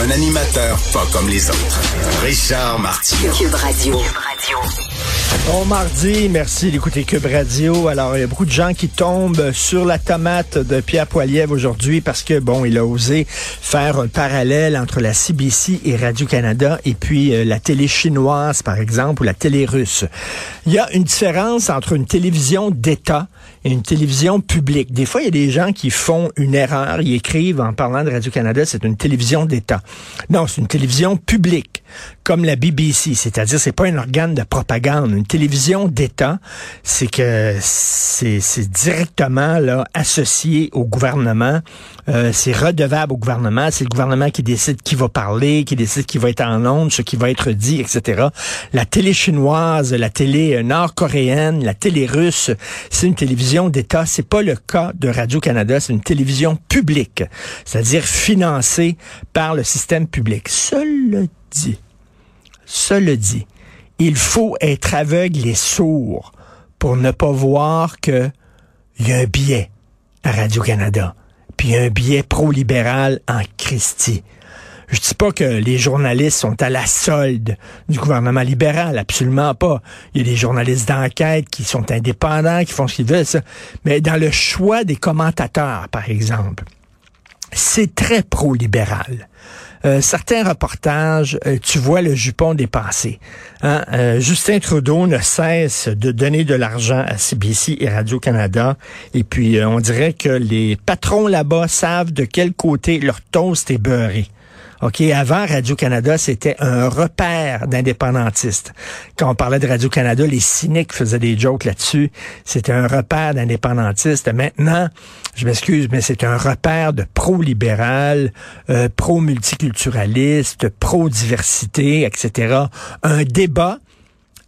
Un animateur pas comme les autres. Richard Martineau. Cube Radio. Bon mardi, merci d'écouter Cube Radio. Alors, il y a beaucoup de gens qui tombent sur la tomate de Pierre Poilievre aujourd'hui parce que, bon, il a osé faire un parallèle entre la CBC et Radio-Canada et puis euh, la télé chinoise, par exemple, ou la télé russe. Il y a une différence entre une télévision d'État et une télévision publique. Des fois, il y a des gens qui font une erreur. Ils écrivent en parlant de Radio-Canada, c'est une télévision d'État. Non, c'est une télévision publique, comme la BBC. C'est-à-dire, c'est pas un organe de propagande. Une télévision d'État, c'est que c'est directement là associé au gouvernement. Euh, c'est redevable au gouvernement. C'est le gouvernement qui décide qui va parler, qui décide qui va être en ondes, ce qui va être dit, etc. La télé chinoise, la télé nord-coréenne, la télé russe, c'est une télévision d'État. C'est pas le cas de Radio-Canada. C'est une télévision publique, c'est-à-dire financée par le système public. Cela dit, cela dit, il faut être aveugle et sourd pour ne pas voir que il y a un biais à Radio-Canada, puis un biais pro-libéral en Christie. Je dis pas que les journalistes sont à la solde du gouvernement libéral, absolument pas. Il y a des journalistes d'enquête qui sont indépendants, qui font ce qu'ils veulent, ça. Mais dans le choix des commentateurs, par exemple, c'est très pro-libéral. Euh, certains reportages, euh, tu vois le jupon dépassé. Hein? Euh, Justin Trudeau ne cesse de donner de l'argent à CBC et Radio-Canada. Et puis, on dirait que les patrons là-bas savent de quel côté leur toast est beurré. OK, avant Radio-Canada, c'était un repère d'indépendantistes. Quand on parlait de Radio-Canada, les cyniques faisaient des jokes là-dessus. C'était un repère d'indépendantistes. Maintenant, je m'excuse, mais c'est un repère de pro-libéral, euh, pro-multiculturaliste, pro-diversité, etc. Un débat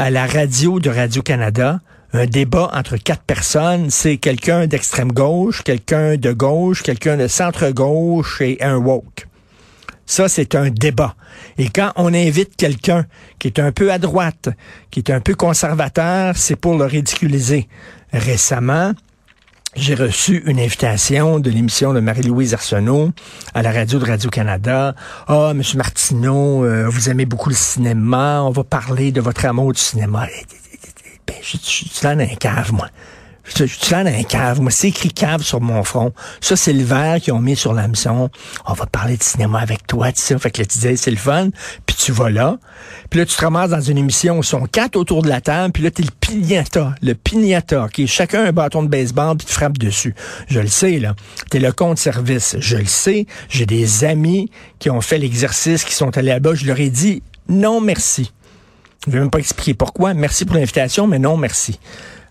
à la radio de Radio-Canada, un débat entre quatre personnes, c'est quelqu'un d'extrême gauche, quelqu'un de gauche, quelqu'un de centre gauche et un woke. Ça, c'est un débat. Et quand on invite quelqu'un qui est un peu à droite, qui est un peu conservateur, c'est pour le ridiculiser. Récemment, j'ai reçu une invitation de l'émission de Marie-Louise Arsenault à la radio de Radio-Canada. Ah, oh, Monsieur Martineau, euh, vous aimez beaucoup le cinéma, on va parler de votre amour du cinéma. Ben, je, suis dans un cave, moi. Je, suis là dans un cave. Moi, c'est écrit cave sur mon front. Ça, c'est le verre qu'ils ont mis sur la maison. On va parler de cinéma avec toi, tu sais. Fait que là, tu disais, c'est le fun. Puis tu vas là. Puis là, tu te ramasses dans une émission où ils sont quatre autour de la table. Puis là, t'es le pignata. Le pignata. qui est chacun un bâton de baseball puis tu frappes dessus. Je le sais, là. T'es le compte service. Je le sais. J'ai des amis qui ont fait l'exercice, qui sont allés là-bas. Je leur ai dit, non, merci. Je vais même pas expliquer pourquoi. Merci pour l'invitation, mais non, merci.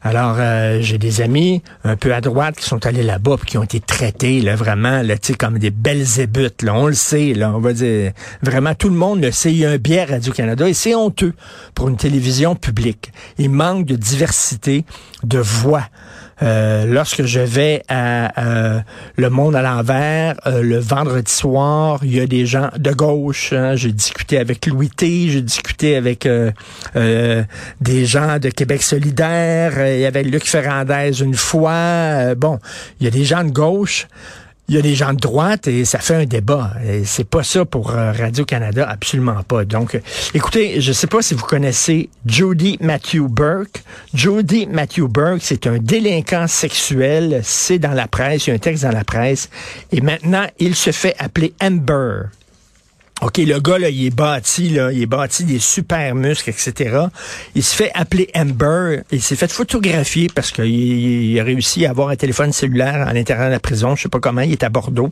Alors, euh, j'ai des amis un peu à droite qui sont allés là-bas qui ont été traités là, vraiment là, comme des belles zébutes. Là. On le sait, là, on va dire. Vraiment, tout le monde le sait. Il y a un biais Radio-Canada et c'est honteux pour une télévision publique. Il manque de diversité de voix. Euh, lorsque je vais à euh, Le Monde à l'envers, euh, le vendredi soir, il y a des gens de gauche. Hein, j'ai discuté avec Louis T, j'ai discuté avec des gens de Québec solidaire, il y avait Luc Ferrandez une fois. bon, il y a des gens de gauche il y a des gens de droite et ça fait un débat. C'est pas ça pour euh, Radio-Canada, absolument pas. Donc, euh, écoutez, je sais pas si vous connaissez Jody Matthew Burke. Jody Matthew Burke, c'est un délinquant sexuel. C'est dans la presse, il y a un texte dans la presse. Et maintenant, il se fait appeler Amber. OK, le gars, là, il est bâti, là, il est bâti des super muscles, etc. Il se fait appeler Amber. Il s'est fait photographier parce qu'il a réussi à avoir un téléphone cellulaire à l'intérieur de la prison. Je sais pas comment, il est à Bordeaux.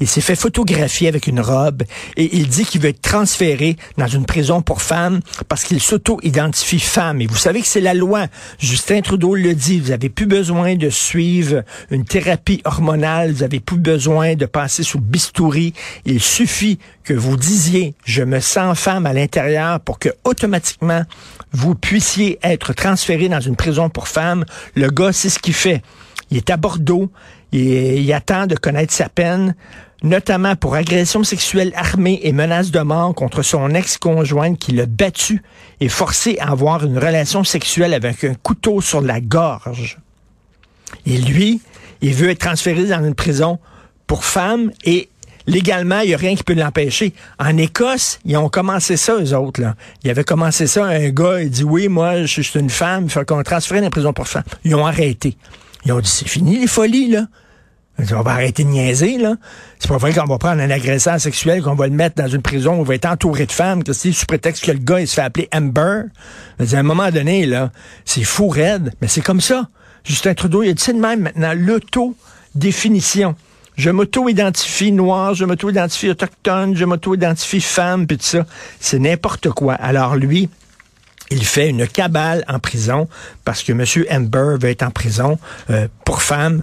Il s'est fait photographier avec une robe et il dit qu'il veut être transféré dans une prison pour femmes parce qu'il s'auto-identifie femme. Et vous savez que c'est la loi. Justin Trudeau le dit. Vous avez plus besoin de suivre une thérapie hormonale. Vous avez plus besoin de passer sous bistouri. Il suffit que vous disiez je me sens femme à l'intérieur pour que automatiquement vous puissiez être transféré dans une prison pour femmes, le gars, c'est ce qu'il fait. Il est à Bordeaux, il, il attend de connaître sa peine notamment pour agression sexuelle armée et menace de mort contre son ex-conjointe qui l'a battu et forcé à avoir une relation sexuelle avec un couteau sur la gorge. Et lui, il veut être transféré dans une prison pour femmes et légalement, il n'y a rien qui peut l'empêcher. En Écosse, ils ont commencé ça, eux autres. Là. Ils avaient commencé ça, un gars, il dit, oui, moi, je suis une femme, il faut qu'on transfère dans une prison pour femmes. Ils ont arrêté. Ils ont dit, c'est fini les folies, là. On va arrêter de niaiser, là. C'est pas vrai qu'on va prendre un agresseur sexuel, qu'on va le mettre dans une prison où il va être entouré de femmes, que c'est sous prétexte que le gars, il se fait appeler Amber. À un moment donné, là, c'est fou raide, mais c'est comme ça. Justin Trudeau, il a dit de même maintenant, l'auto-définition. Je m'auto-identifie noir, je m'auto-identifie autochtone, je m'auto-identifie femme, puis tout ça. C'est n'importe quoi. Alors lui, il fait une cabale en prison parce que M. Amber veut être en prison euh, pour femmes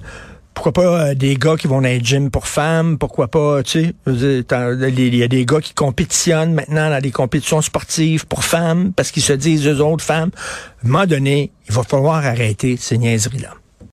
pourquoi pas euh, des gars qui vont dans les gym pour femmes, pourquoi pas, tu sais, il y a des gars qui compétitionnent maintenant dans des compétitions sportives pour femmes parce qu'ils se disent eux autres femmes. À un moment donné, il va falloir arrêter ces niaiseries-là.